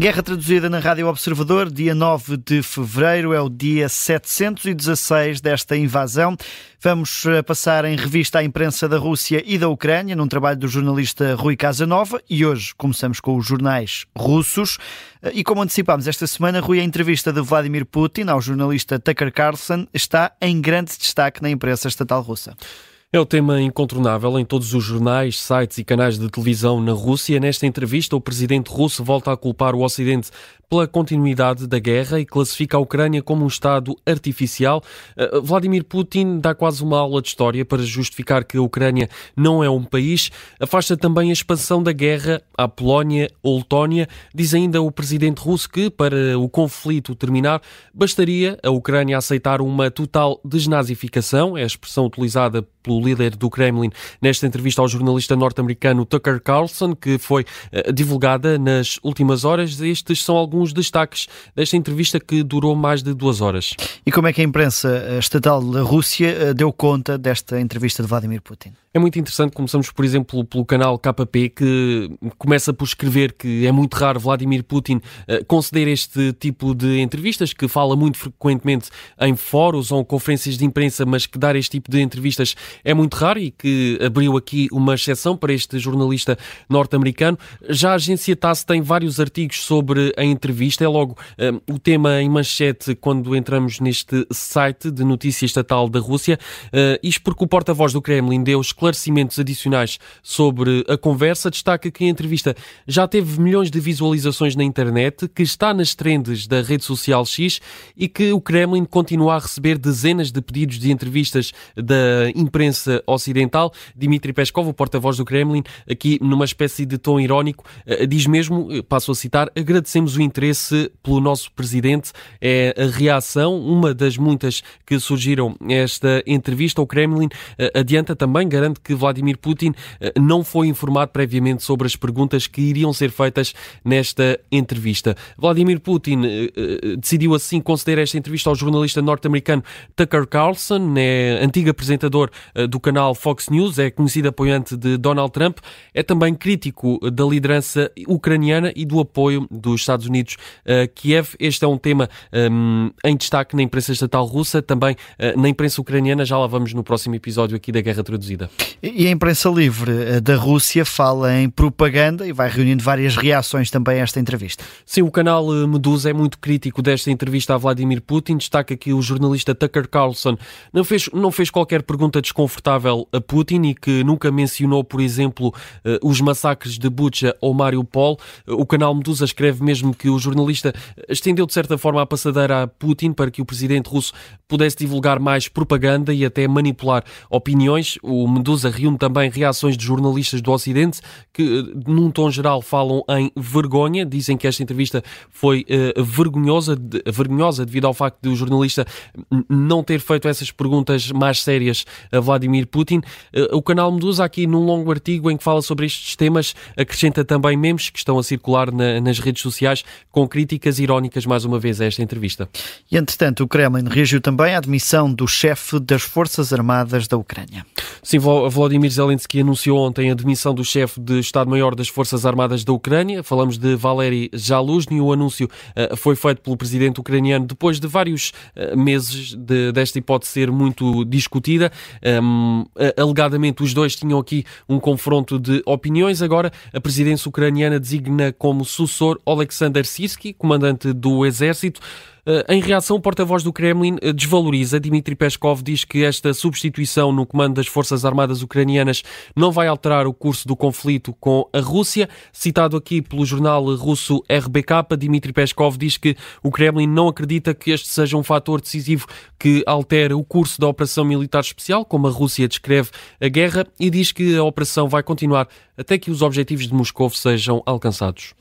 Guerra traduzida na Rádio Observador, dia 9 de fevereiro, é o dia 716 desta invasão. Vamos eh, passar em revista a imprensa da Rússia e da Ucrânia, num trabalho do jornalista Rui Casanova, e hoje começamos com os jornais russos. Eh, e como antecipámos esta semana, Rui, a entrevista de Vladimir Putin ao jornalista Tucker Carlson está em grande destaque na imprensa estatal russa. É o tema incontornável em todos os jornais, sites e canais de televisão na Rússia. Nesta entrevista, o presidente russo volta a culpar o Ocidente pela continuidade da guerra e classifica a Ucrânia como um Estado artificial. Uh, Vladimir Putin dá quase uma aula de história para justificar que a Ucrânia não é um país. Afasta também a expansão da guerra à Polónia ou Letónia. Diz ainda o presidente russo que, para o conflito terminar, bastaria a Ucrânia aceitar uma total desnazificação, é a expressão utilizada pelo líder do Kremlin nesta entrevista ao jornalista norte-americano Tucker Carlson, que foi uh, divulgada nas últimas horas. Estes são alguns destaques desta entrevista que durou mais de duas horas. E como é que a imprensa eh, estatal da Rússia uh, deu conta desta entrevista de Vladimir Putin? É muito interessante. Começamos, por exemplo, pelo canal KP, que começa por escrever que é muito raro Vladimir Putin conceder este tipo de entrevistas, que fala muito frequentemente em fóruns ou conferências de imprensa, mas que dar este tipo de entrevistas é muito raro e que abriu aqui uma exceção para este jornalista norte-americano. Já a agência TASS tem vários artigos sobre a entrevista, é logo um, o tema em manchete quando entramos neste site de notícia estatal da Rússia. Uh, isto porque o porta-voz do Kremlin deu esclarecimentos adicionais sobre a conversa, destaca que a entrevista já teve milhões de visualizações na internet, que está nas trends da rede social X e que o Kremlin continua a receber dezenas de pedidos de entrevistas da imprensa imprensa ocidental. Dmitry Peskov, o porta-voz do Kremlin, aqui numa espécie de tom irónico, eh, diz mesmo, eh, passo a citar, agradecemos o interesse pelo nosso presidente. É a reação, uma das muitas que surgiram esta entrevista. O Kremlin eh, adianta também, garante que Vladimir Putin não foi informado previamente sobre as perguntas que iriam ser feitas nesta entrevista. Vladimir Putin decidiu assim conceder esta entrevista ao jornalista norte-americano Tucker Carlson, é antigo apresentador do canal Fox News, é conhecido apoiante de Donald Trump, é também crítico da liderança ucraniana e do apoio dos Estados Unidos a Kiev. Este é um tema um, em destaque na imprensa estatal russa, também uh, na imprensa ucraniana. Já lá vamos no próximo episódio aqui da Guerra Traduzida. E a imprensa livre eh, da Rússia fala em propaganda e vai reunindo várias reações também a esta entrevista. Sim, o canal Medusa é muito crítico desta entrevista a Vladimir Putin. Destaca que o jornalista Tucker Carlson não fez, não fez qualquer pergunta desconfortável a Putin e que nunca mencionou, por exemplo, eh, os massacres de Bucha ou Mariupol. Eh, o canal Medusa escreve mesmo que o jornalista estendeu de certa forma a passadeira a Putin para que o presidente russo pudesse divulgar mais propaganda e até manipular opiniões. O Medusa reúne também reações de jornalistas do Ocidente que, eh, num tom geral, falam em vergonha. Dizem que esta entrevista foi vergonhosa, vergonhosa devido ao facto de o jornalista não ter feito essas perguntas mais sérias a Vladimir Putin. Eh, o canal Medusa, aqui num longo artigo em que fala sobre estes temas, acrescenta também memes que estão a circular na, nas redes sociais com críticas irónicas, mais uma vez, a esta entrevista. E, entretanto, o Kremlin reagiu também à admissão do chefe das Forças Armadas da Ucrânia. Sim, Volodymyr Zelensky anunciou ontem a demissão do chefe de Estado-Maior das Forças Armadas da Ucrânia. Falamos de Valery Zaluzny. O anúncio uh, foi feito pelo presidente ucraniano depois de vários uh, meses de, desta hipótese ser muito discutida. Um, alegadamente, os dois tinham aqui um confronto de opiniões. Agora, a presidência ucraniana designa como sucessor Alexander Sirsky, comandante do exército. Eh, em reação, o porta-voz do Kremlin eh, desvaloriza. Dmitry Peskov diz que esta substituição no comando das Forças Armadas ucranianas não vai alterar o curso do conflito com a Rússia. Citado aqui pelo jornal russo RBK, Dmitry Peskov diz que o Kremlin não acredita que este seja um fator decisivo que altere o curso da operação militar especial, como a Rússia descreve a guerra, e diz que a operação vai continuar até que os objetivos de Moscou sejam alcançados.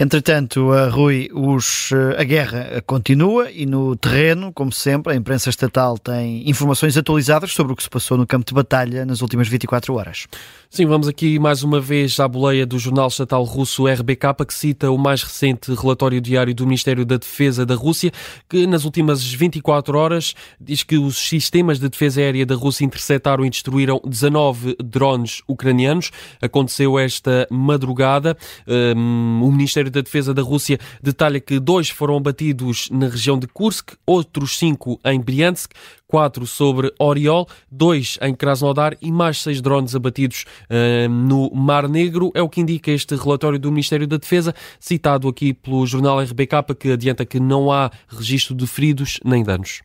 Entretanto, a Rui, os, a guerra continua e no terreno, como sempre, a imprensa estatal tem informações atualizadas sobre o que se passou no campo de batalha nas últimas 24 horas. Sim, vamos aqui mais uma vez à boleia do jornal estatal russo RBK, que cita o mais recente relatório diário do Ministério da Defesa da Rússia, que nas últimas 24 horas diz que os sistemas de defesa aérea da Rússia interceptaram e destruíram 19 drones ucranianos. Aconteceu esta madrugada. Um, o Ministério Ministério da Defesa da Rússia detalha que dois foram abatidos na região de Kursk, outros cinco em Briansk, quatro sobre Oriol, dois em Krasnodar e mais seis drones abatidos uh, no Mar Negro. É o que indica este relatório do Ministério da Defesa, citado aqui pelo jornal RBK, que adianta que não há registro de feridos nem danos.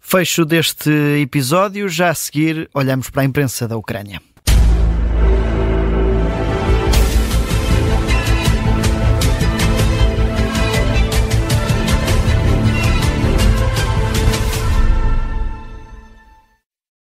Fecho deste episódio. Já a seguir, olhamos para a imprensa da Ucrânia.